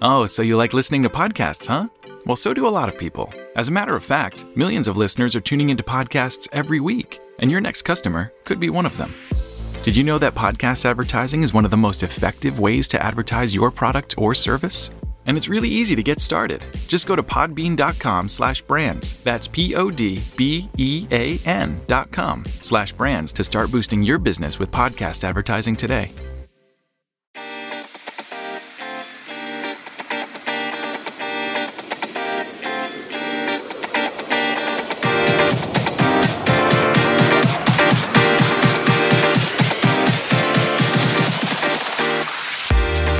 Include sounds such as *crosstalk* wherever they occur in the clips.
Oh, so you like listening to podcasts, huh? Well, so do a lot of people. As a matter of fact, millions of listeners are tuning into podcasts every week, and your next customer could be one of them. Did you know that podcast advertising is one of the most effective ways to advertise your product or service? And it's really easy to get started. Just go to podbean.com slash brands. That's P-O-D-B-E-A-N dot com slash brands to start boosting your business with podcast advertising today.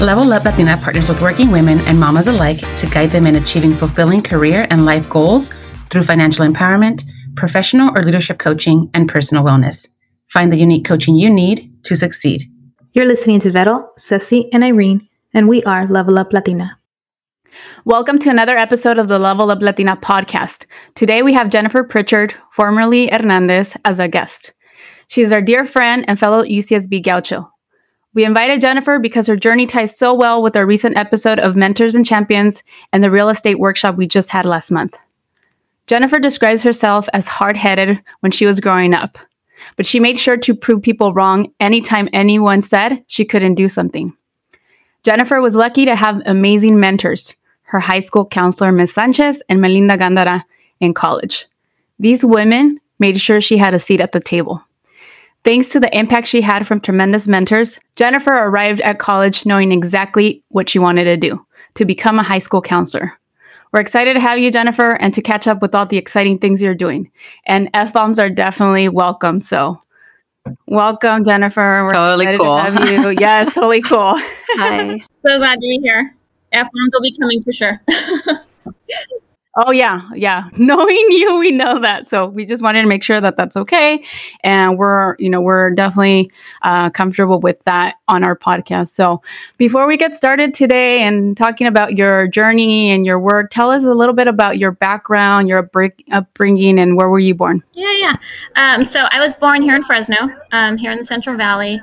Level Up Latina partners with working women and mamas alike to guide them in achieving fulfilling career and life goals through financial empowerment, professional or leadership coaching, and personal wellness. Find the unique coaching you need to succeed. You're listening to Vettel, Ceci, and Irene, and we are Level Up Latina. Welcome to another episode of the Level Up Latina podcast. Today we have Jennifer Pritchard, formerly Hernandez, as a guest. She is our dear friend and fellow UCSB Gaucho. We invited Jennifer because her journey ties so well with our recent episode of Mentors and Champions and the real estate workshop we just had last month. Jennifer describes herself as hard headed when she was growing up, but she made sure to prove people wrong anytime anyone said she couldn't do something. Jennifer was lucky to have amazing mentors, her high school counselor, Ms. Sanchez, and Melinda Gandara in college. These women made sure she had a seat at the table. Thanks to the impact she had from tremendous mentors, Jennifer arrived at college knowing exactly what she wanted to do to become a high school counselor. We're excited to have you, Jennifer, and to catch up with all the exciting things you're doing. And F bombs are definitely welcome. So, welcome, Jennifer. We're totally cool. To have you. *laughs* yes, totally cool. Hi. *laughs* So glad to be here. F bombs will be coming for sure. *laughs* Oh yeah, yeah. *laughs* Knowing you, we know that. So we just wanted to make sure that that's okay, and we're, you know, we're definitely uh, comfortable with that on our podcast. So before we get started today and talking about your journey and your work, tell us a little bit about your background, your upbringing, and where were you born? Yeah, yeah. Um, so I was born here in Fresno, um, here in the Central Valley.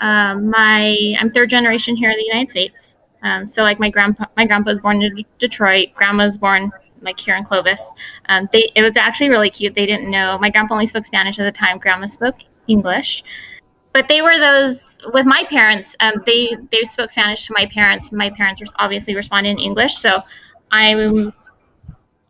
Um, my I'm third generation here in the United States. Um, so like my grandpa, my grandpa was born in Detroit. Grandma was born like here in Clovis. Um, they it was actually really cute. They didn't know my grandpa only spoke Spanish at the time. Grandma spoke English, but they were those with my parents. Um, they they spoke Spanish to my parents. My parents obviously responded in English. So I'm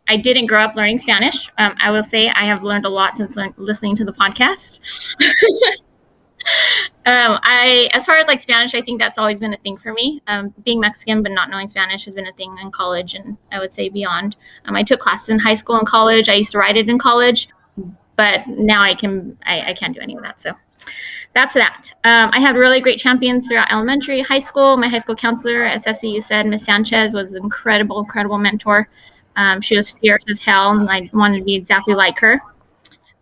I didn't grow up learning Spanish. Um, I will say I have learned a lot since learn- listening to the podcast. *laughs* um, I, as far as like Spanish, I think that's always been a thing for me. Um, being Mexican but not knowing Spanish has been a thing in college, and I would say beyond. Um, I took classes in high school and college. I used to write it in college, but now I can I, I can't do any of that. So that's that. Um, I had really great champions throughout elementary, high school. My high school counselor, as Ceci said, Miss Sanchez, was an incredible, incredible mentor. Um, she was fierce as hell, and I wanted to be exactly like her.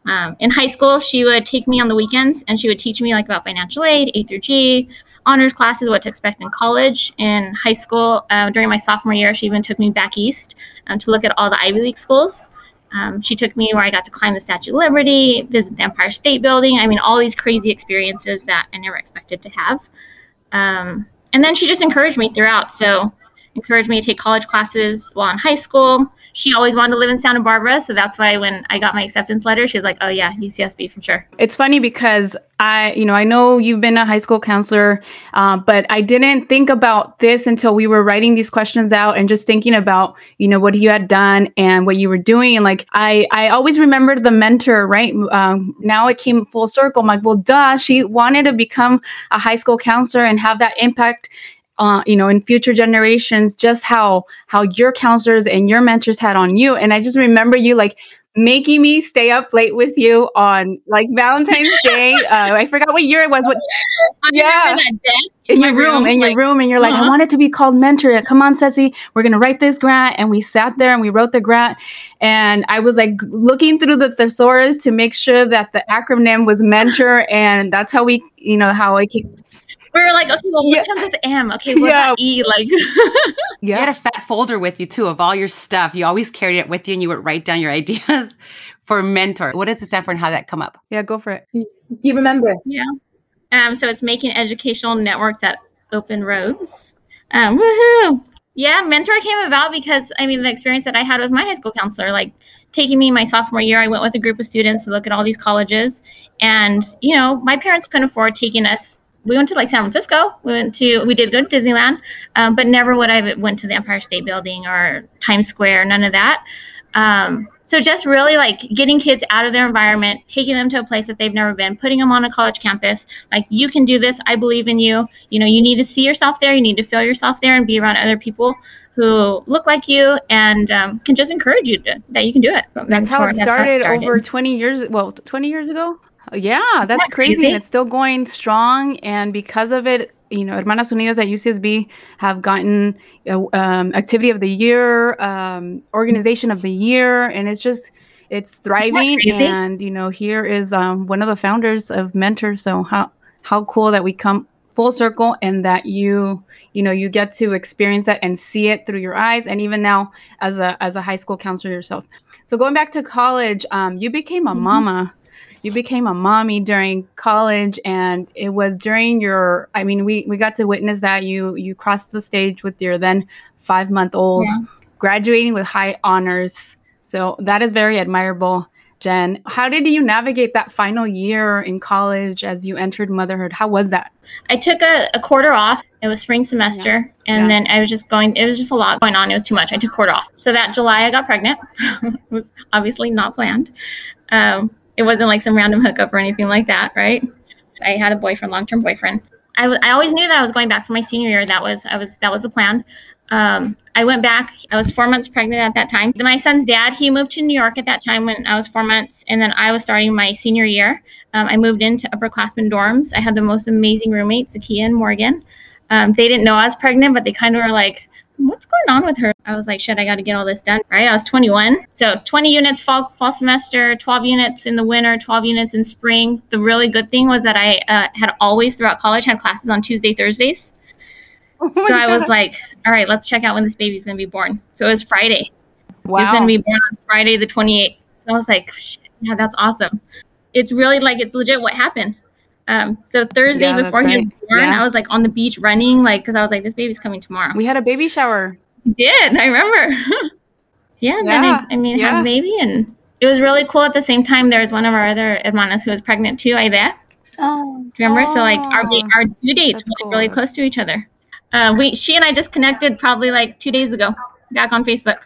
Um, in high school, she would take me on the weekends and she would teach me like about financial aid, A through G, honors classes, what to expect in college. In high school, uh, during my sophomore year, she even took me back east um, to look at all the Ivy League schools. Um, she took me where I got to climb the Statue of Liberty, visit the Empire State Building. I mean, all these crazy experiences that I never expected to have. Um, and then she just encouraged me throughout. So, encouraged me to take college classes while in high school she always wanted to live in Santa Barbara. So that's why when I got my acceptance letter, she was like, oh, yeah, UCSB for sure. It's funny because I, you know, I know you've been a high school counselor, uh, but I didn't think about this until we were writing these questions out and just thinking about, you know, what you had done and what you were doing. And like, I, I always remembered the mentor, right? Um, now it came full circle. I'm like, well, duh, she wanted to become a high school counselor and have that impact uh, you know, in future generations, just how how your counselors and your mentors had on you. And I just remember you like making me stay up late with you on like Valentine's *laughs* Day. Uh, I forgot what year it was. What? *laughs* yeah, in, in your room, room, in like, your room, and you're like, uh-huh. I want it to be called Mentor. Come on, Ceci, we're gonna write this grant. And we sat there and we wrote the grant. And I was like looking through the thesaurus to make sure that the acronym was Mentor, and that's how we, you know, how I keep we were like, okay, well, what yeah. comes with M? Okay, what yeah. about E? Like, *laughs* yeah. You had a fat folder with you too of all your stuff. You always carried it with you, and you would write down your *laughs* ideas for mentor. What does it stand for, and how did that come up? Yeah, go for it. Do you remember? Yeah. Um. So it's making educational networks that open roads. Um. Woohoo! Yeah, mentor came about because I mean the experience that I had with my high school counselor, like taking me my sophomore year, I went with a group of students to look at all these colleges, and you know my parents couldn't afford taking us. We went to like San Francisco. We went to we did go to Disneyland, um, but never would I went to the Empire State Building or Times Square. None of that. Um, so just really like getting kids out of their environment, taking them to a place that they've never been, putting them on a college campus. Like you can do this. I believe in you. You know, you need to see yourself there. You need to feel yourself there and be around other people who look like you and um, can just encourage you to, that you can do it. That's, how, it, that's how it started over 20 years. Well, 20 years ago. Yeah, that's, crazy. And it's still going strong. And because of it, you know, Hermanas Unidas at UCSB have gotten uh, um, activity of the year, um, organization of the year, and it's just it's thriving. And you know, here is um, one of the founders of Mentor. So how how cool that we come full circle and that you you know you get to experience that and see it through your eyes and even now as a as a high school counselor yourself so going back to college um, you became a mm-hmm. mama you became a mommy during college and it was during your i mean we we got to witness that you you crossed the stage with your then five month old yeah. graduating with high honors. So that is very admirable jen. How did you navigate that final year in college as you entered motherhood? How was that? I took a, a quarter off. It was spring semester yeah. and yeah. then i was just going it was just a lot going on. It was too much. I took quarter off. So that july i got pregnant. *laughs* It was obviously not planned. Um, it wasn't like some random hookup or anything like that, right? I had a boyfriend, long term boyfriend. I, w- I always knew that I was going back for my senior year. That was I was that was the plan. Um, I went back. I was four months pregnant at that time. My son's dad, he moved to New York at that time when I was four months, and then I was starting my senior year. Um, I moved into upperclassmen dorms. I had the most amazing roommates, Zakia and Morgan. Um, they didn't know I was pregnant, but they kind of were like, what's going on with her? I was like, shit, I got to get all this done, right? I was 21. So 20 units fall, fall semester, 12 units in the winter, 12 units in spring. The really good thing was that I uh, had always throughout college had classes on Tuesday, Thursdays. Oh so I was like, all right, let's check out when this baby's going to be born. So it was Friday. Wow. He's going to be born on Friday, the 28th. So I was like, yeah, that's awesome. It's really like, it's legit what happened. Um, so Thursday yeah, before he was born, yeah. I was like on the beach running, like because I was like, this baby's coming tomorrow. We had a baby shower. We did I remember? *laughs* yeah, and yeah. then I, I mean, yeah. had a baby, and it was really cool. At the same time, there was one of our other hermanas who was pregnant too, Aide. Oh, remember? Oh, so like our our due dates were cool. really close to each other. Uh, we she and I just connected probably like two days ago, back on Facebook.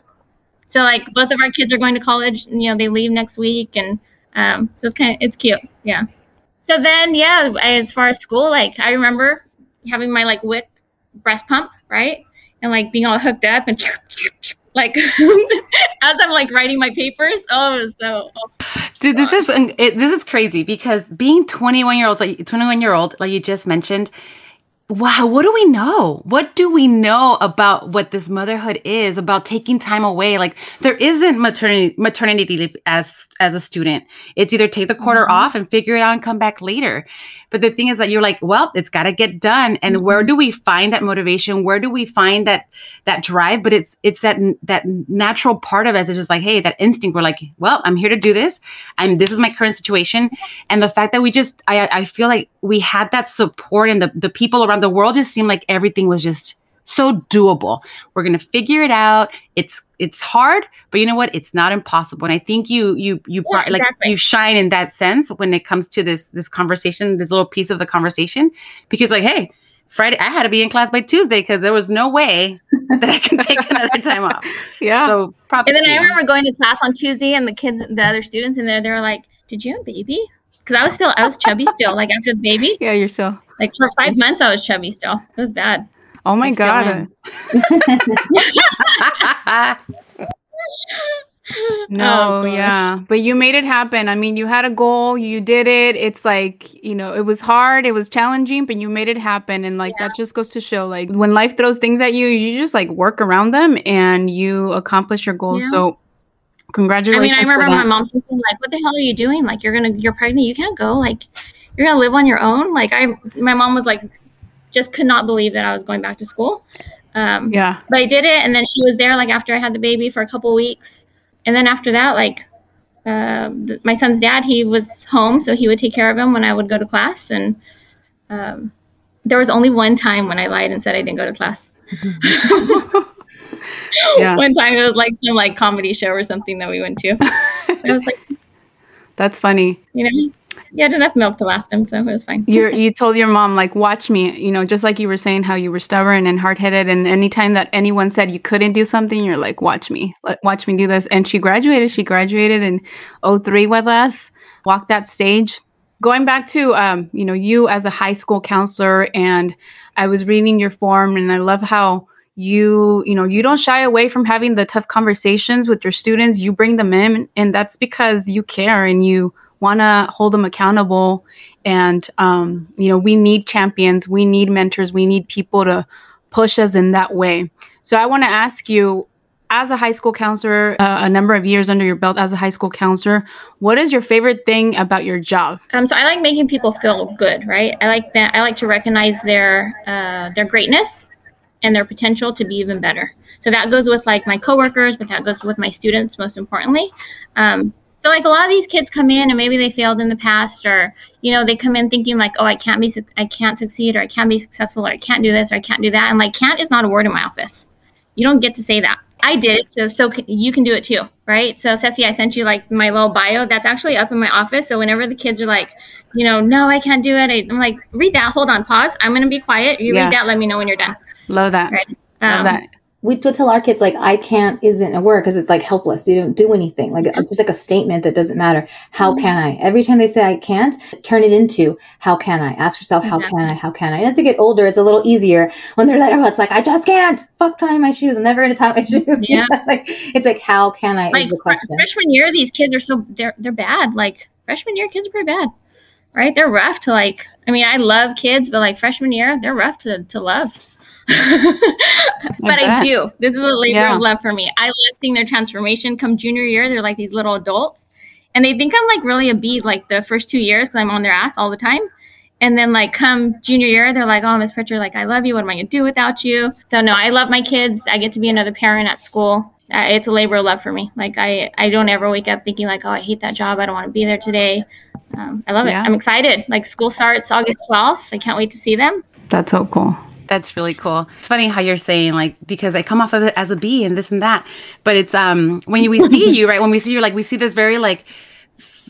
So like both of our kids are going to college, and you know they leave next week, and um, so it's kind of it's cute, yeah. So then, yeah, as far as school, like I remember having my like WIC breast pump, right? And like being all hooked up and *laughs* like *laughs* as I'm like writing my papers. Oh, so. Dude, this is it, this is crazy because being 21 year olds, like 21 year old, like you just mentioned, wow, what do we know? What do we know about what this motherhood is, about taking time away? Like there isn't maternity maternity leave as as a student. It's either take the quarter mm-hmm. off and figure it out and come back later. But the thing is that you're like, well, it's got to get done. And mm-hmm. where do we find that motivation? Where do we find that that drive? But it's it's that that natural part of us is just like, hey, that instinct. We're like, well, I'm here to do this. I'm this is my current situation. And the fact that we just I I feel like we had that support and the the people around the world just seemed like everything was just so doable. We're going to figure it out. It's it's hard, but you know what? It's not impossible. And I think you you you yeah, like exactly. you shine in that sense when it comes to this this conversation, this little piece of the conversation because like, hey, Friday I had to be in class by Tuesday because there was no way *laughs* that I can take another time off. *laughs* Yeah. So probably And then I remember going to class on Tuesday and the kids the other students in there they were like, "Did you have a baby?" Cuz I was still I was chubby still like after the baby. Yeah, you're still like for 5 months I was chubby still. It was bad. Oh my god. *laughs* no, oh, yeah. But you made it happen. I mean, you had a goal, you did it. It's like, you know, it was hard, it was challenging, but you made it happen. And like yeah. that just goes to show like when life throws things at you, you just like work around them and you accomplish your goals. Yeah. So congratulations. I mean, I remember my mom thinking like, what the hell are you doing? Like you're gonna you're pregnant, you can't go. Like you're gonna live on your own. Like I my mom was like just could not believe that I was going back to school. Um, yeah. But I did it, and then she was there like after I had the baby for a couple weeks, and then after that, like uh, the, my son's dad, he was home, so he would take care of him when I would go to class, and um, there was only one time when I lied and said I didn't go to class. *laughs* Yeah. One time it was like some like comedy show or something that we went to. *laughs* I was like, That's funny. you know, he had enough milk to last him, so it was fine. *laughs* you you told your mom like watch me you know just like you were saying how you were stubborn and hard-headed and anytime that anyone said you couldn't do something you're like watch me let, watch me do this and she graduated she graduated in 03 with us walked that stage going back to um, you know you as a high school counselor and i was reading your form and i love how you you know you don't shy away from having the tough conversations with your students you bring them in and that's because you care and you want to hold them accountable and um, you know we need champions we need mentors we need people to push us in that way so i want to ask you as a high school counselor uh, a number of years under your belt as a high school counselor what is your favorite thing about your job Um, so I like making people feel good, right? I like that. I like to recognize their uh, their greatness and their potential to be even better. So that goes with like my coworkers, but that goes with my students most importantly. Um, so like a lot of these kids come in and maybe they failed in the past, or you know they come in thinking like, oh, I can't be, I can't succeed, or I can't be successful, or I can't do this, or I can't do that, and like can't is not a word in my office. You don't get to say that. I did it, so so you can do it too, right? So Ceci, I sent you like my little bio. That's actually up in my office. So whenever the kids are like, you know, no, I can't do it, I, I'm like, read that. Hold on, pause. I'm gonna be quiet. You Yeah. read that. Let me know when you're done. love that Right. love Um, that we would tell our kids like I can't isn't a word because it's like helpless. You don't do anything. Like Mm-hmm. it's just like a statement that doesn't matter. How can I? Every time they say I can't, turn it into how can I? Ask yourself how can I? How can I? And as they get older, it's a little easier when they're like, oh, it's like I just can't. Fuck tying my shoes. I'm never gonna tie my *laughs* shoes. Yeah. like it's like how can I? like is the fr- question. freshman year, these kids are so they're they're bad. Like freshman year, kids are pretty bad, right? They're rough to like. I mean, I love kids, but like freshman year, they're rough to to love. *laughs* but I, do. This is a labor Yeah. of love for me. I love seeing their transformation. Come junior year, they're like these little adults, and they think I'm like really a beat like the first two years because I'm on their ass all the time. And then like come junior year, they're like, "Oh, Miss Pritchard, like I love you. What am I gonna do without you?" So no, I love my kids. I get to be another parent at school. Uh, it's a labor of love for me. Like I, I don't ever wake up thinking like, "Oh, I hate that job. I don't want to be there today." Um, I love Yeah. it. I'm excited. Like school starts August 12th. I can't wait to see them. that's so cool That's really cool. It's funny how you're saying like because I come off of it as a B and this and that, but it's um when we see *laughs* you right when we see you like we see this very like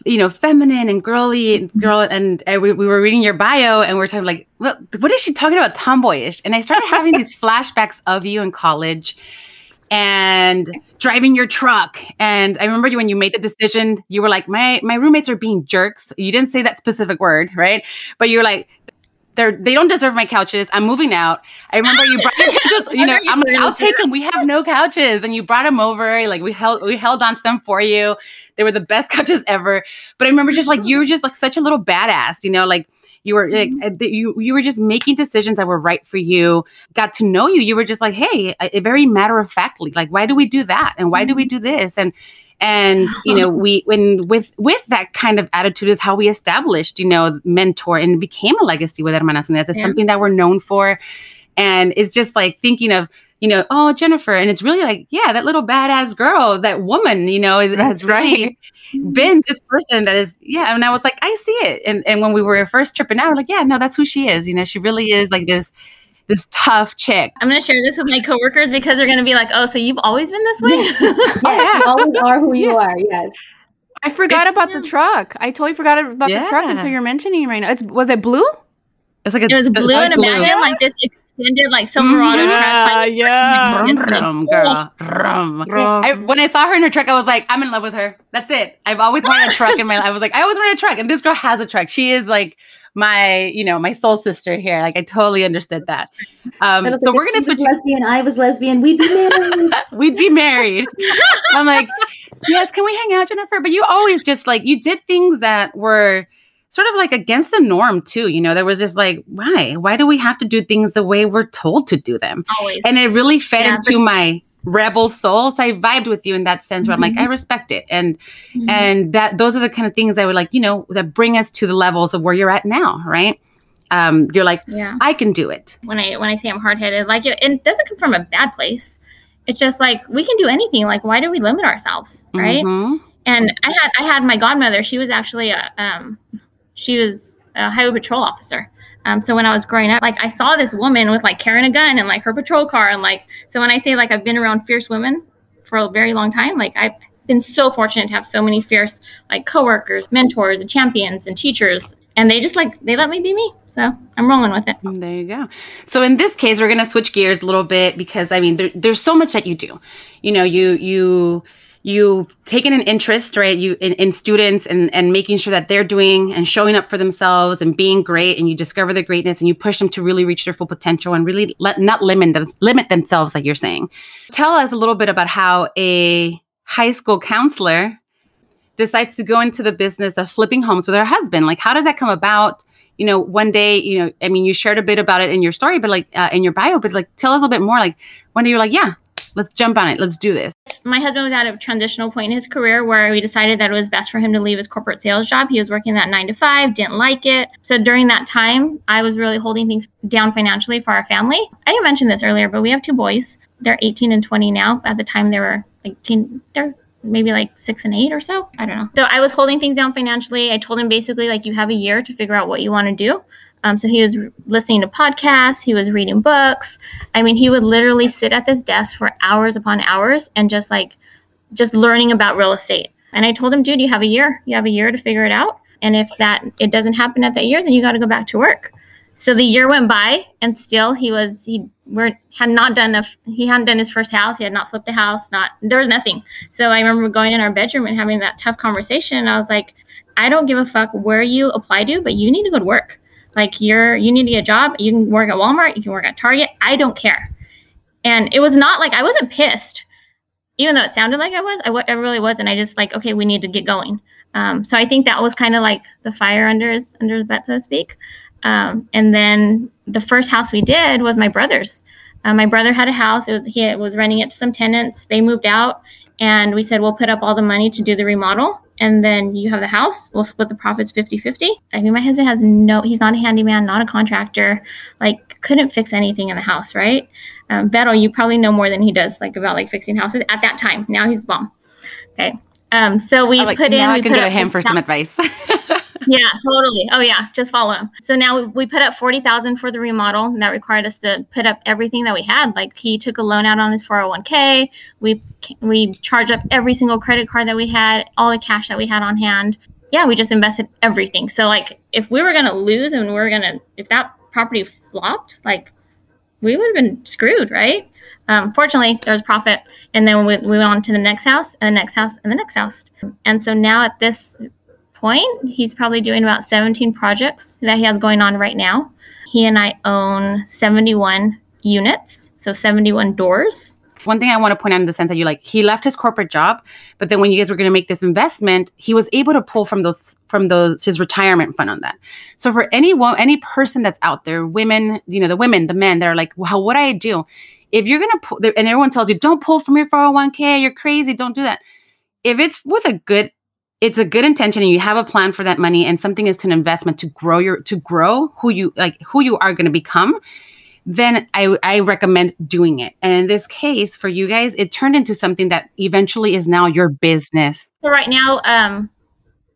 you know feminine and girly and girl and, and we, we were reading your bio and we are talking like what what is she talking about? Tomboyish. And I started having these *laughs* flashbacks of you in college and driving your truck. And I remember you when you made the decision you were like my my roommates are being jerks. You didn't say that specific word right? But you're like they're they don't deserve my couches. I'm moving out. I remember you brought *laughs* *laughs* couches. You know, I'm like, I'll take them. We have no couches, and you brought them over. Like we held we held onto them for you. They were the best *laughs* couches ever. But I remember just like you were just like such a little badass. You know, like you were like uh, you you were just making decisions that were right for you. Got to know you. You were just like, hey, a, very matter of factly, like why do we do that and why do we do this and and *laughs* you know we when with with that kind of attitude is how we established you know mentor and became a legacy with hermanas unidas. It's Yeah. something that we're known for. And it's just like thinking of you know oh jennifer. And it's really like yeah that little badass girl that woman you know is, That's has really been this person that is yeah. And i was like i see it. And and when we were first tripping out we're like yeah no that's who she is. You know she really is like this this tough chick. I'm gonna share this with my coworkers because they're gonna be like, "Oh, so you've always been this way?" Yes, *laughs* you always *laughs* are who you are. Yes. i forgot It's- about the truck. I totally forgot about the truck until you're mentioning it right now. It's was it blue? It's like a it was blue dark and imagine like this extended like Silverado Mhm. track. Like, yeah *laughs* Rum, rum, girl. Rum. Rum. I, when I saw her in her truck, I was like, I'm in love with her. That's it. I've always wanted a truck in my life. I was like, I always wanted a truck. And this girl has a truck. She is like my, you know, my soul sister here. Like I totally understood that. Um, so we're going to she switch. lesbian. I was lesbian. We'd be married. *laughs* We'd be married. I'm like, yes, can we hang out, Jennifer? But you always just like, you did things that were sort of like against the norm too. You know, there was just like, why? Why do we have to do things the way we're told to do them? always. and it really fed Yeah, into my rebel soul so i vibed with you in that sense where i'm like i respect it and Mhm. and that those are the kind of things i would like you know that bring us to the levels of where you're at now right um you're like yeah. i can do it When I when I say I'm hard headed, like it, it doesn't come from a bad place. It's just like we can do anything. Like why do we limit ourselves, right? Mhm. And I had I had my godmother. She was actually a um, she was a highway patrol officer. Um, so when I was growing up, like I saw this woman with like carrying a gun and like her patrol car, and like so when I say like I've been around fierce women for a very long time, like I've been so fortunate to have so many fierce like coworkers, mentors, and champions and teachers, and they just like they let me be me. So I'm rolling with it. There you go. So in this case, we're gonna switch gears a little bit because I mean, there, there's so much that you do. You know, you you you've taken an interest right you in, in, students and and making sure that they're doing and showing up for themselves and being great and you discover the greatness and you push them to really reach their full potential and really let not limit them limit themselves like you're saying. Tell us a little bit about how a high school counselor decides to go into the business of flipping homes with her husband. Like how does that come about? You know one day you know i mean you shared a bit about it in your story but like uh, in your bio but like tell us a little bit more. Like one day you're like yeah let's jump on it. Let's do this. My husband was at a transitional point in his career where we decided that it was best for him to leave his corporate sales job. He was working that nine to five, didn't like it. So during that time, I was really holding things down financially for our family. I didn't mention this earlier, but we have two boys. They're 18 and 20 now. At the time, they were like teen, they're maybe like six and eight or so. I don't know. So I was holding things down financially. I told him basically like you have a year to figure out what you want to do. Um, so he was listening to podcasts, he was reading books. I mean, he would literally sit at this desk for hours upon hours and just like, just learning about real estate. And I told him, dude, you have a year. You have a year to figure it out. And if that it doesn't happen at that year, then you got to go back to work. So the year went by, and still he was he were had not done a he hadn't done his first house. He had not flipped a house. Not there was nothing. So I remember going in our bedroom and having that tough conversation. And I was like, I don't give a fuck where you apply to, but you need to go to work. Like you're you need to get a job. You can work at Walmart. You can work at Target. I don't care. And it was not like I wasn't pissed, even though it sounded like I was. I, w- I really wasn't. I just like okay, we need to get going. Um, so I think that was kind of like the fire under his under his butt, so to speak. Um, and then the first house we did was my brother's. Uh, my brother had a house. It was he was renting it to some tenants. They moved out, and we said we'll put up all the money to do the remodel and then you have the house. We'll split the profits 50 50. I mean, my husband has no, he's not a handyman, not a contractor, like, couldn't fix anything in the house, right? Um, Beto, you probably know more than he does, like, about like fixing houses at that time. Now he's the bomb. Okay. Um, so we like, put in, I we can to him for some advice. *laughs* yeah, totally. Oh yeah, just follow him. So now we, we put up forty thousand for the remodel. And that required us to put up everything that we had. Like he took a loan out on his four hundred one k. We we charged up every single credit card that we had, all the cash that we had on hand. Yeah, we just invested everything. So like, if we were gonna lose and we were gonna, if that property flopped, like we would have been screwed, right? Um, fortunately, there was profit, and then we, we went on to the next house, and the next house, and the next house. And so now at this point, he's probably doing about 17 projects that he has going on right now. He and I own 71 units, so 71 doors. One thing I want to point out in the sense that you like, he left his corporate job, but then when you guys were going to make this investment, he was able to pull from those from those his retirement fund on that. So for any one any person that's out there, women, you know, the women, the men, they're like, well, what do I do? If you're gonna pull, and everyone tells you, don't pull from your 401k, you're crazy, don't do that. If it's with a good it's a good intention and you have a plan for that money and something is to an investment to grow your to grow who you like who you are going to become then I, I recommend doing it. And in this case for you guys it turned into something that eventually is now your business. So right now um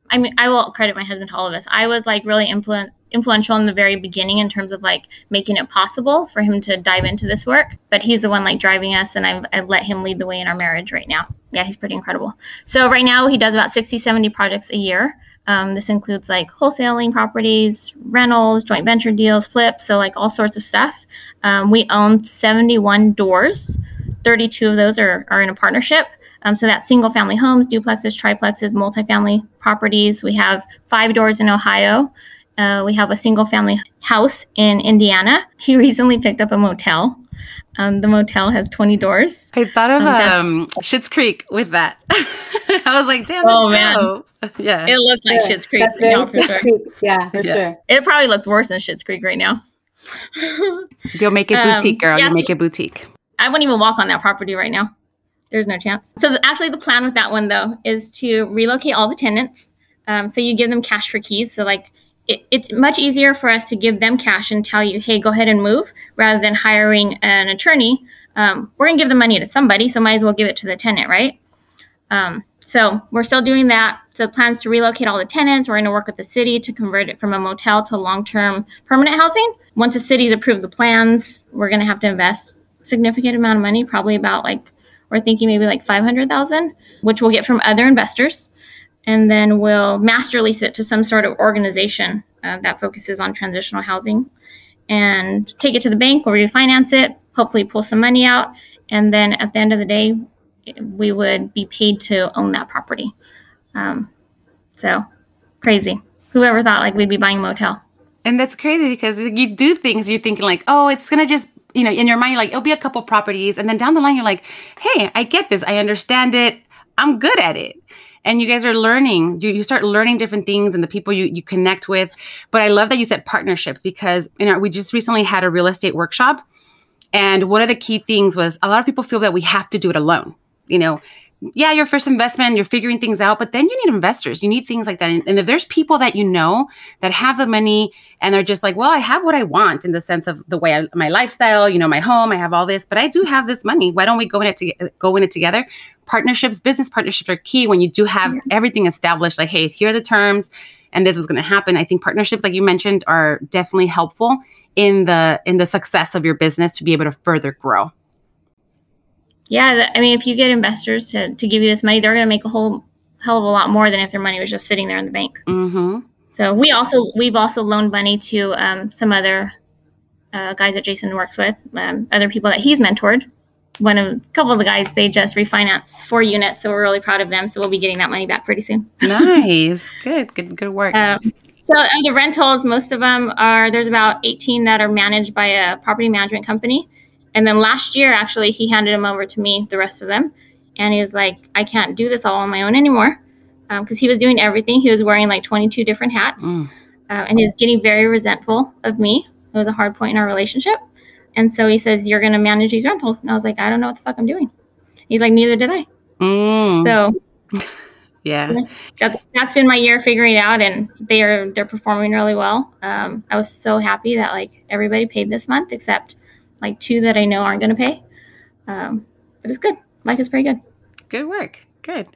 i mean i will credit my husband to all of this i was like really influenced influential in the very beginning in terms of like making it possible for him to dive into this work. But he's the one like driving us, and I've, I've let him lead the way in our marriage right now. Yeah, he's pretty incredible. So right now he does about 60, 70 projects a year. Um, this includes like wholesaling properties, rentals, joint venture deals, flips, so like all sorts of stuff. Um, we own 71 doors. 32 of those are, are in a partnership. Um, so that's single family homes, duplexes, triplexes, multifamily properties. We have five doors in Ohio. Uh, we have a single family house in Indiana. He *laughs* recently picked up a motel. Um, the motel has 20 doors. I thought of um, um Schitt's Creek with that. *laughs* I was like, damn, oh man, *laughs* yeah, it looks like yeah, Schitt's Creek right now for sure. Creek. Yeah, for yeah. sure. It probably looks worse than Schitt's Creek right now. You'll make it boutique, girl. Um, yeah, You'll make it boutique. I wouldn't even walk on that property right now. There's no chance. So the, actually, the plan with that one though is to relocate all the tenants. Um, so you give them cash for keys. So like it, it's much easier for us to give them cash and tell you, hey, go ahead and move, rather than hiring an attorney. Um, we're gonna give the money to somebody, so might as well give it to the tenant, right? Um, so we're still doing that. So plans to relocate all the tenants. We're going to work with the city to convert it from a motel to long-term permanent housing. Once the city's approved the plans, we're going to have to invest significant amount of money, probably about like we're thinking maybe like 500,000, which we'll get from other investors. And then we'll master lease it to some sort of organization uh, that focuses on transitional housing and take it to the bank, where we'll refinance it, hopefully pull some money out. And then at the end of the day, we would be paid to own that property. Um, so crazy. Whoever thought like we'd be buying a motel? And that's crazy because you do things you're thinking like, oh, it's gonna just you know in your mind like it'll be a couple properties, and then down the line you're like, hey, I get this, I understand it, I'm good at it. And you guys are learning. You, you start learning different things and the people you, you connect with. But I love that you said partnerships because you know we just recently had a real estate workshop, and one of the key things was a lot of people feel that we have to do it alone. You know, yeah, your first investment, you're figuring things out, but then you need investors. You need things like that. And, if there's people that you know that have the money and they're just like, well, I have what I want in the sense of the way I, my lifestyle, you know, my home, I have all this, but I do have this money. Why don't we go in it to go in it together? Partnerships, business partnerships are key when you do have everything established. Like, hey, here are the terms, and this was going to happen. I think partnerships, like you mentioned, are definitely helpful in the in the success of your business to be able to further grow yeah, I mean, if you get investors to, to give you this money, they're going to make a whole hell of a lot more than if their money was just sitting there in the bank. Mm-hmm. So we also we've also loaned money to um, some other uh, guys that Jason works with, um, other people that he's mentored. One of a couple of the guys they just refinanced four units, so we're really proud of them. So we'll be getting that money back pretty soon. nice, good, good, good work. Um, so the rentals, most of them are there's about 18 that are managed by a property management company and then last year, actually, he handed them over to me, the rest of them. And he was like, I can't do this all on my own anymore. Because um, he was doing everything. He was wearing like 22 different hats. Mm. Uh, and he was getting very resentful of me. It was a hard point in our relationship. And so he says, You're going to manage these rentals. And I was like, I don't know what the fuck I'm doing. He's like, Neither did I. Mm. So. *laughs* yeah that's that's been my year figuring it out and they're they're performing really well um, i was so happy that like everybody paid this month except like two that I know aren't going to pay. Um, but it's good. Life is pretty good. Good work. Good.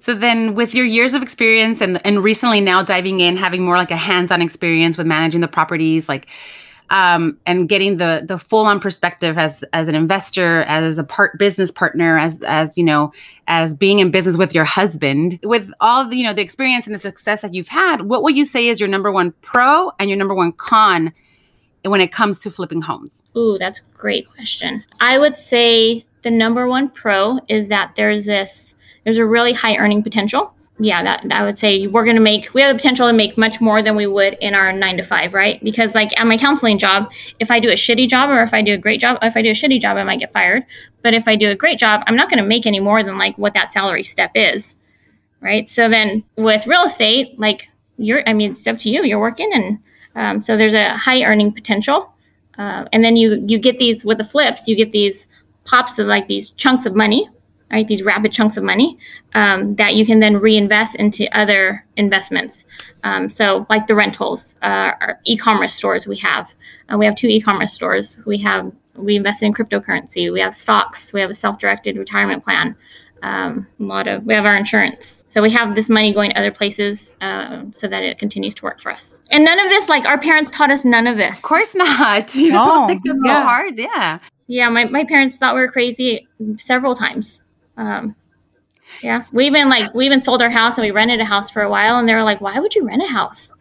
So then, with your years of experience and and recently now diving in, having more like a hands-on experience with managing the properties, like um, and getting the the full on perspective as as an investor, as a part business partner, as as you know, as being in business with your husband, with all the you know the experience and the success that you've had, what would you say is your number one pro and your number one con when it comes to flipping homes? Ooh, that's a great question. I would say the number one pro is that there's this there's a really high earning potential. Yeah, that I would say we're going to make we have the potential to make much more than we would in our 9 to 5, right? Because like at my counseling job, if I do a shitty job or if I do a great job, if I do a shitty job, I might get fired. But if I do a great job, I'm not going to make any more than like what that salary step is. Right? So then with real estate, like you're I mean, it's up to you. You're working and um, so there's a high earning potential. Uh, and then you you get these with the flips, you get these pops of like these chunks of money, right? These rapid chunks of money um, that you can then reinvest into other investments. Um, so like the rentals, uh, our e-commerce stores we have. Uh, we have two e-commerce stores. We have we invest in cryptocurrency. We have stocks. We have a self-directed retirement plan um, a lot of we have our insurance so we have this money going to other places uh, so that it continues to work for us and none of this like our parents taught us none of this of course not *laughs* you know no. like it's yeah. so hard yeah yeah my, my parents thought we were crazy several times um, yeah we even like we even sold our house and we rented a house for a while and they were like why would you rent a house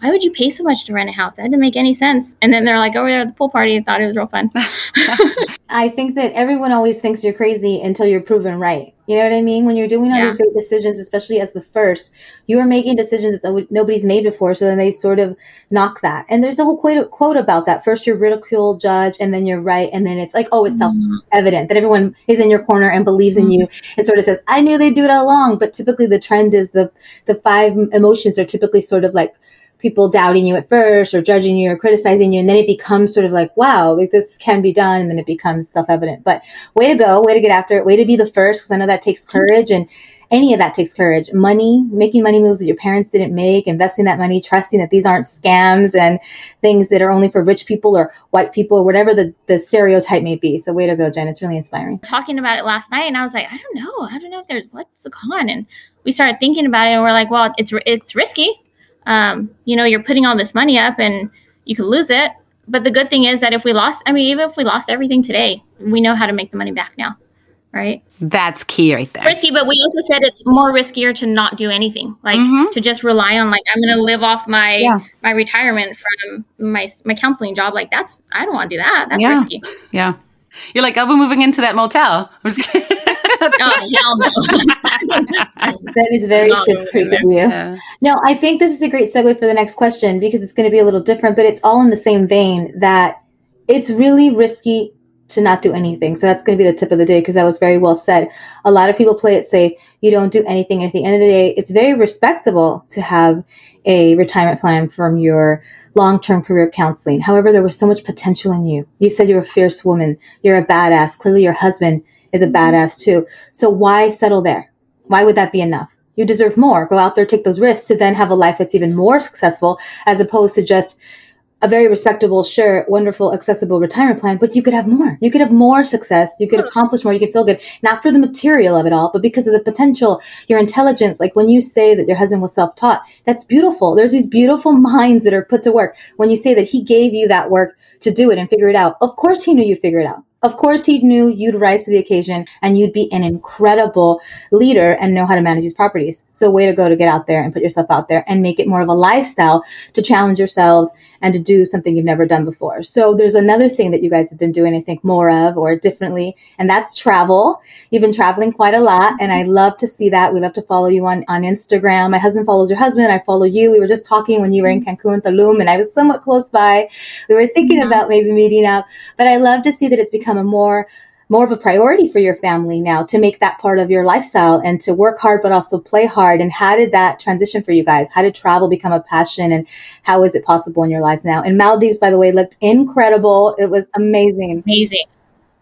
why would you pay so much to rent a house? That didn't make any sense. And then they're like over there at the pool party and thought it was real fun. *laughs* I think that everyone always thinks you're crazy until you're proven right. You know what I mean? When you're doing all yeah. these great decisions, especially as the first, you are making decisions that nobody's made before. So then they sort of knock that. And there's a whole quote, quote about that. First, you're ridicule, judge, and then you're right. And then it's like, oh, it's mm-hmm. self evident that everyone is in your corner and believes mm-hmm. in you and sort of says, I knew they'd do it all along. But typically the trend is the, the five emotions are typically sort of like, people doubting you at first or judging you or criticizing you and then it becomes sort of like wow like this can be done and then it becomes self-evident. But way to go way to get after it way to be the first because i know that takes mm-hmm. courage and any of that takes courage. Money making money moves that your parents didn't make investing that money trusting that these aren't scams and things that are only for rich people or white people or whatever the, the stereotype may be. So way to go jen. It's really inspiring. Talking about it last night and i was like i don't know. I don't know if there's what's the con and we started thinking about it and we're like, well, it's it's risky. Um, you know, you're putting all this money up and you could lose it. But the good thing is that if we lost, I mean, even if we lost everything today, we know how to make the money back now, right? That's key right there. Risky, but we also said it's more riskier to not do anything, like Mhm. to just rely on like I'm going to live off my Yeah. my retirement from my my counseling job. Like that's I don't want to do that. That's Yeah. risky. Yeah. You're like, oh, I'll be moving into that motel. I'm just kidding. *laughs* Oh hell no. *laughs* That is very Schitt's Creek of you. Yeah. No, I think this is a great segue for the next question because it's going to be a little different, but it's all in the same vein that it's really risky to not do anything. So that's going to be the tip of the day because that was very well said. A lot of people play it safe. You don't do anything. At the end of the day, it's very respectable to have a retirement plan from your long-term career counseling. However, there was so much potential in you. You said you're a fierce woman. You're a badass. Clearly your husband is a badass too. So why settle there? Why would that be enough? You deserve more. Go out there, take those risks to then have a life that's even more successful as opposed to just a very respectable, sure, wonderful, accessible retirement plan, but you could have more. You could have more success. You could accomplish more. You could feel good, not for the material of it all, but because of the potential, your intelligence. Like when you say that your husband was self taught, that's beautiful. There's these beautiful *laughs* minds that are put to work. When you say that he gave you that work to do it and figure it out, of course he knew you'd figure it out. Of course he knew you'd rise to the occasion and you'd be an incredible leader and know how to manage these properties. So way to go to get out there and put yourself out there and make it more of a lifestyle to challenge yourselves and to do something you've never done before. So there's another thing that you guys have been doing, I think, more of or differently, and that's travel. You've been traveling quite a lot, and I love to see that. We love to follow you on, on Instagram. My husband follows your husband. I follow you. We were just talking when you were in mm-hmm. Cancun, Tulum, and I was somewhat close by. We were thinking mm-hmm. about maybe meeting up, but I love to see that it's become a more more of a priority for your family now to make that part of your lifestyle and to work hard but also play hard. And how did that transition for you guys? How did travel become a passion and how is it possible in your lives now? And maldives by the way looked incredible. It was amazing. Amazing.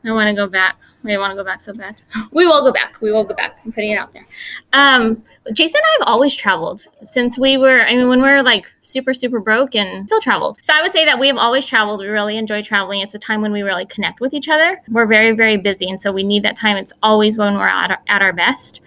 I want to go back. I want to go back so bad. We will go back. We will go back. I'm putting it out there. Um, Jason and I have always traveled since we were, I mean, when we were like super, super broke and still traveled. So I would say that we have always traveled. We really enjoy traveling. It's a time when we really connect with each other. We're very, very busy. And so we need that time. It's always when we're at our, at our best.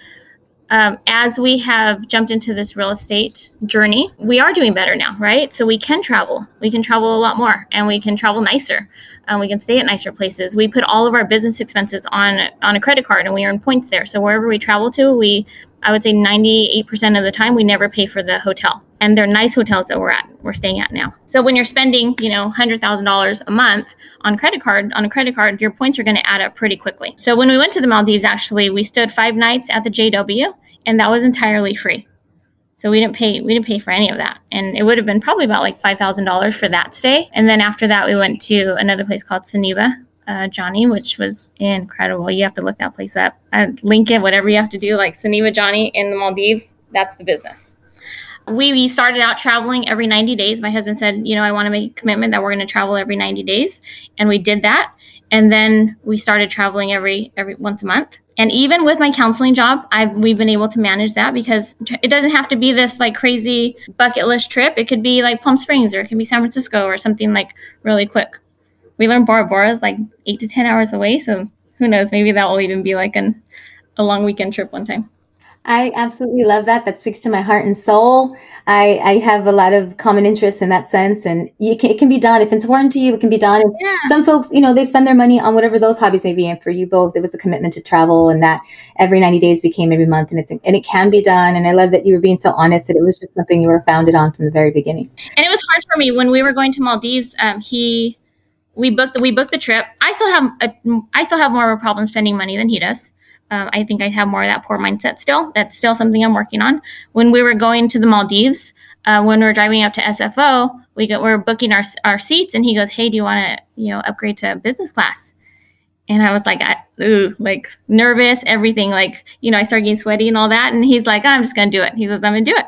Um, as we have jumped into this real estate journey, we are doing better now, right? So we can travel. We can travel a lot more and we can travel nicer. Um, we can stay at nicer places. We put all of our business expenses on on a credit card and we earn points there. So wherever we travel to, we I would say 98% of the time we never pay for the hotel. And they're nice hotels that we're at, we're staying at now. So when you're spending, you know, $100,000 a month on credit card, on a credit card, your points are going to add up pretty quickly. So when we went to the Maldives, actually, we stood five nights at the JW and that was entirely free. So we didn't pay we didn't pay for any of that. And it would have been probably about like $5,000 for that stay. And then after that we went to another place called Soneva, uh, Jani, which was incredible. You have to look that place up. I link it, whatever you have to do, like Soneva Jani in the Maldives. That's the business. We, we started out traveling every 90 days. My husband said, you know, I want to make a commitment that we're going to travel every 90 days. And we did that. And then we started traveling every every once a month. And even with my counseling job, I've we've been able to manage that because it doesn't have to be this like crazy bucket list trip. It could be like Palm Springs or it could be San Francisco or something like really quick. We learned Bora Bora is like eight to ten hours away, so who knows? Maybe that will even be like an a long weekend trip one time. I absolutely love that. That speaks to my heart and soul. I, I have a lot of common interests in that sense, and you can, it can be done. If it's important to you, it can be done. And Yeah. some folks, you know, they spend their money on whatever those hobbies may be. And for you both, it was a commitment to travel, and that every 90 days became every month, and it's and it can be done. And I love that you were being so honest that it was just something you were founded on from the very beginning. and it was hard for me when we were going to Maldives. Um, he, we booked the we booked the trip. I still have a, I still have more of a problem spending money than he does. Um, I think I have more of that poor mindset still. That's still something I'm working on. When we were going to the Maldives, uh, when we were driving up to SFO, we got we are booking our our seats, and he goes, "Hey, do you want to you know upgrade to business class?" And I was like, I, ooh, like nervous, everything. Like, you know, I started getting sweaty and all that. And he's like, I'm just to do it. He says, I'm to do it.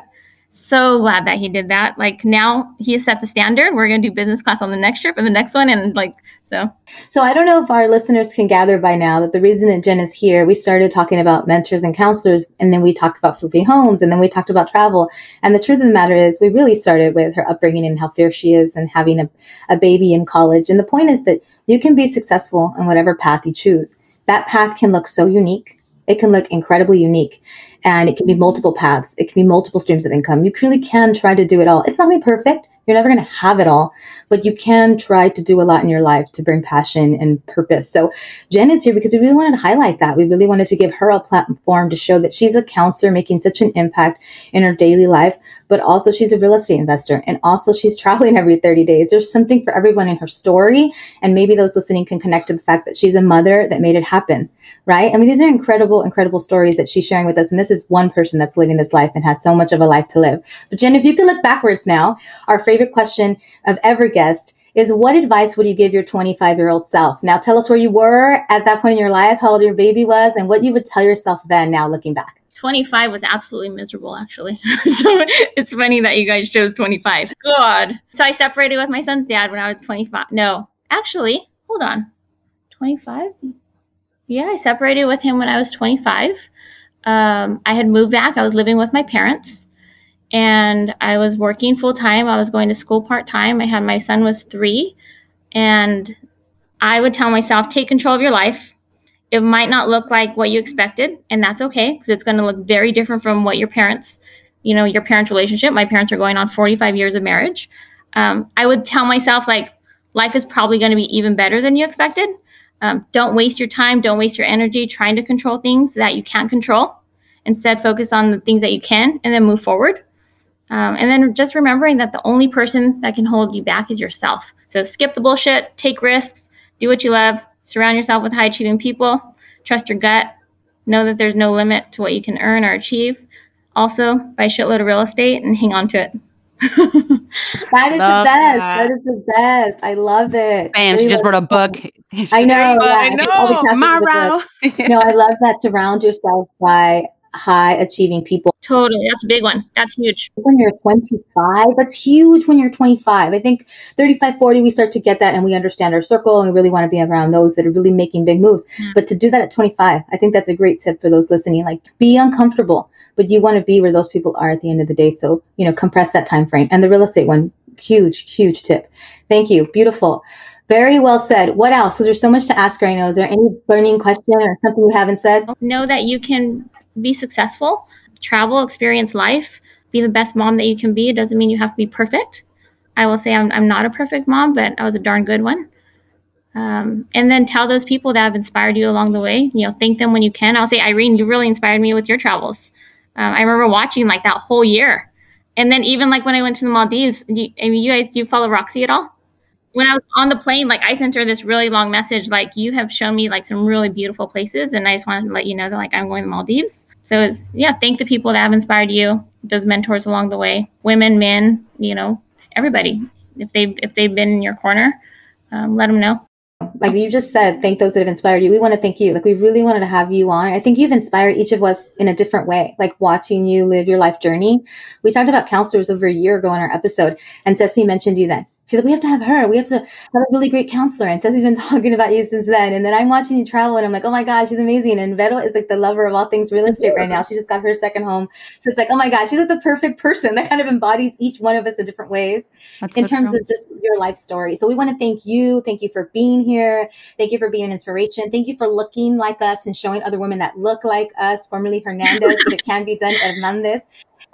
So glad that he did that. Like, now he has set the standard. We're going to do business class on the next trip and the next one. And like, so So I don't know if our listeners can gather by now that the reason that Jen is here, we started talking about mentors and counselors, and then we talked about flipping homes, and then we talked about travel. And the truth of the matter is, we really started with her upbringing and how fierce she is, and having a, a baby in college. And the point is that you can be successful in whatever path you choose. That path can look so unique. It can look incredibly unique. And it can be multiple paths. It can be multiple streams of income. You really can try to do it all. It's not going to be perfect. You're never going to have it all, but you can try to do a lot in your life to bring passion and purpose. So Jen is here because we really wanted to highlight that. We really wanted to give her a platform to show that she's a counselor making such an impact in her daily life, but also she's a real estate investor and also she's *laughs* traveling every 30 days. There's something for everyone in her story. And maybe those listening can connect to the fact that she's a mother that made it happen, right? I mean, these are incredible, incredible stories that she's sharing with us. And this is one person that's living this life and has so much of a life to live. But Jen, if you can look backwards now, our favorite question of every guest is what advice would you give your 25 year old self? Now tell us where you were at that point in your life, how old your baby was, and what you would tell yourself then now looking back. 25 was absolutely miserable actually. *laughs* so it's funny that you guys chose 25. God. So I separated with my son's dad when I was 25. No, actually, hold on. 25? Yeah, I separated with him when I was 25. Um, I had moved back. I was living with my parents and I was working full time. I was going to school part time. I had my son was three, and I would tell myself, take control of your life. It might not look like what you expected, and that's okay because it's going to look very different from what your parents, you know, your parents' relationship. My parents are going on 45 years of marriage. Um, I would tell myself, like, life is probably going to be even better than you expected. Um, don't waste your time, don't waste your energy trying to control things that you can't control. Instead, focus on the things that you can and then move forward. Um, and then just remembering that the only person that can hold you back is yourself. So skip the bullshit, take risks, do what you love, surround yourself with high achieving people, trust your gut, know that there's no limit to what you can earn or achieve. Also, buy a shitload of real estate and hang on to it. *laughs* that is love the best. That. that is the best. I love it. Bam, really she just wrote a book. *laughs* I know. Yeah, I know. Tomorrow. no, I love that. Surround yourself by high achieving people. Totally. That's a big one. That's huge. When you're 25, that's huge when you're 25. I think 35, 40, we start to get that and we understand our circle and we really want to be around those that are really making big moves. Mm. But to do that at 25, I think that's a great tip for those listening. Like be uncomfortable, but you want to be where those people are at the end of the day. So, you know, compress that time frame. And the real estate one, huge, huge tip. Thank you. Beautiful. Very well said. What else? Because there's so much to ask right now. Is there any burning question or something you haven't said? Know that you can be successful, travel, experience life, be the best mom that you can be. It doesn't mean you have to be perfect. I will say I'm, I'm not a perfect mom, but I was a darn good one. Um, and then tell those people that have inspired you along the way. You know, thank them when you can. I'll say, Irene, you really inspired me with your travels. Um, I remember watching like that whole year. And then even like when I went to the Maldives, do you, I mean, you guys, do you follow Roxy at all? When I was on the plane, like I sent her this really long message, like you have shown me like some really beautiful places, and I just wanted to let you know that like I'm going to Maldives. So it's yeah, thank the people that have inspired you, those mentors along the way, women, men, you know, everybody. If they if they've been in your corner, um, let them know. Like you just said, thank those that have inspired you. We want to thank you. Like we really wanted to have you on. I think you've inspired each of us in a different way. Like watching you live your life journey. We talked about counselors over a year ago in our episode, and Ceci mentioned you then she's like, we have to have her. We have to have a really great counselor. And Ceci's been *laughs* talking about you since then. And then I'm watching you travel and I'm like, oh my God, she's amazing. And Vero is like the lover of all things real estate right now. She just got her second home. So it's like, oh my God, she's like the perfect person that kind of embodies each one of us in different ways That's in so terms true. of just your life story. So we want to thank you. Thank you for being here. Thank you for being an inspiration. Thank you for looking like us and showing other women that look like us, formerly Hernandez, that it can be done, Hernandez.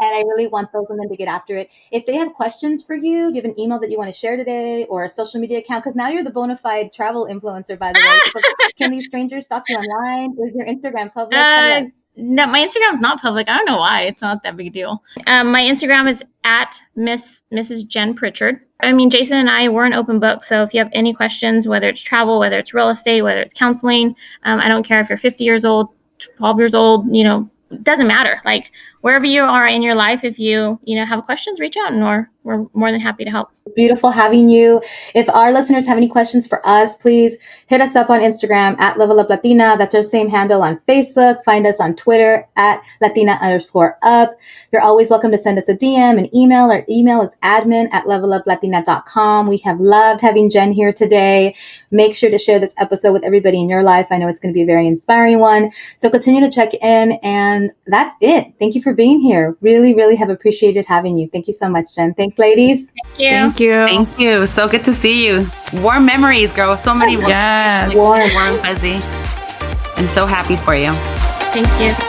And I really want those women to get after it. If they have questions for you, do you have an email that you want to share today or a social media account? Because now you're the bona fide travel influencer, by the way. *laughs* So can these strangers stalk you online? Is your Instagram public? Uh, no, my Instagram is not public. I don't know why. It's not that big a deal. Um, my Instagram is at Miss Mrs. Jen Pritchard. I mean, Jason and I were an open book. So if you have any questions, whether it's travel, whether it's real estate, whether it's counseling, um, I don't care if you're 50 years old, 12 years old, you know, doesn't matter. Like wherever you are in your life, if you, you know, have questions, reach out and we're, we're more than happy to help. Beautiful having you. If our listeners have any questions for us, please hit us up on Instagram at Level Up Latina. That's our same handle on Facebook. Find us on Twitter at Latina underscore up. You're always welcome to send us a DM, an email. Our email is admin at leveluplatina.com. We have loved having Jen here today. Make sure to share this episode with everybody in your life. I know it's going to be a very inspiring one. So continue to check in. And that's it. Thank you for being here. Really, really have appreciated having you. Thank you so much, Jen. Thanks, ladies. Thank you. Thank you. Thank you. So good to see you. Warm memories, girl. So many warm, yes. like, warm, warm, fuzzy. And so happy for you. Thank you.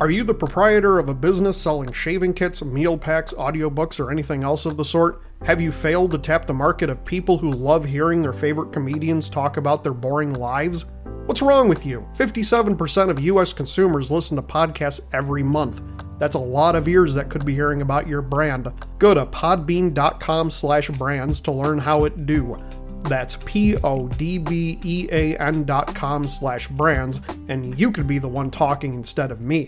Are you the proprietor of a business selling shaving kits, meal packs, audiobooks, or anything else of the sort? Have you failed to tap the market of people who love hearing their favorite comedians talk about their boring lives? What's wrong with you? 57% of US consumers listen to podcasts every month. That's a lot of ears that could be hearing about your brand. Go to podbean.com slash brands to learn how it do. That's P-O-D-B-E-A-N dot com slash brands, and you could be the one talking instead of me.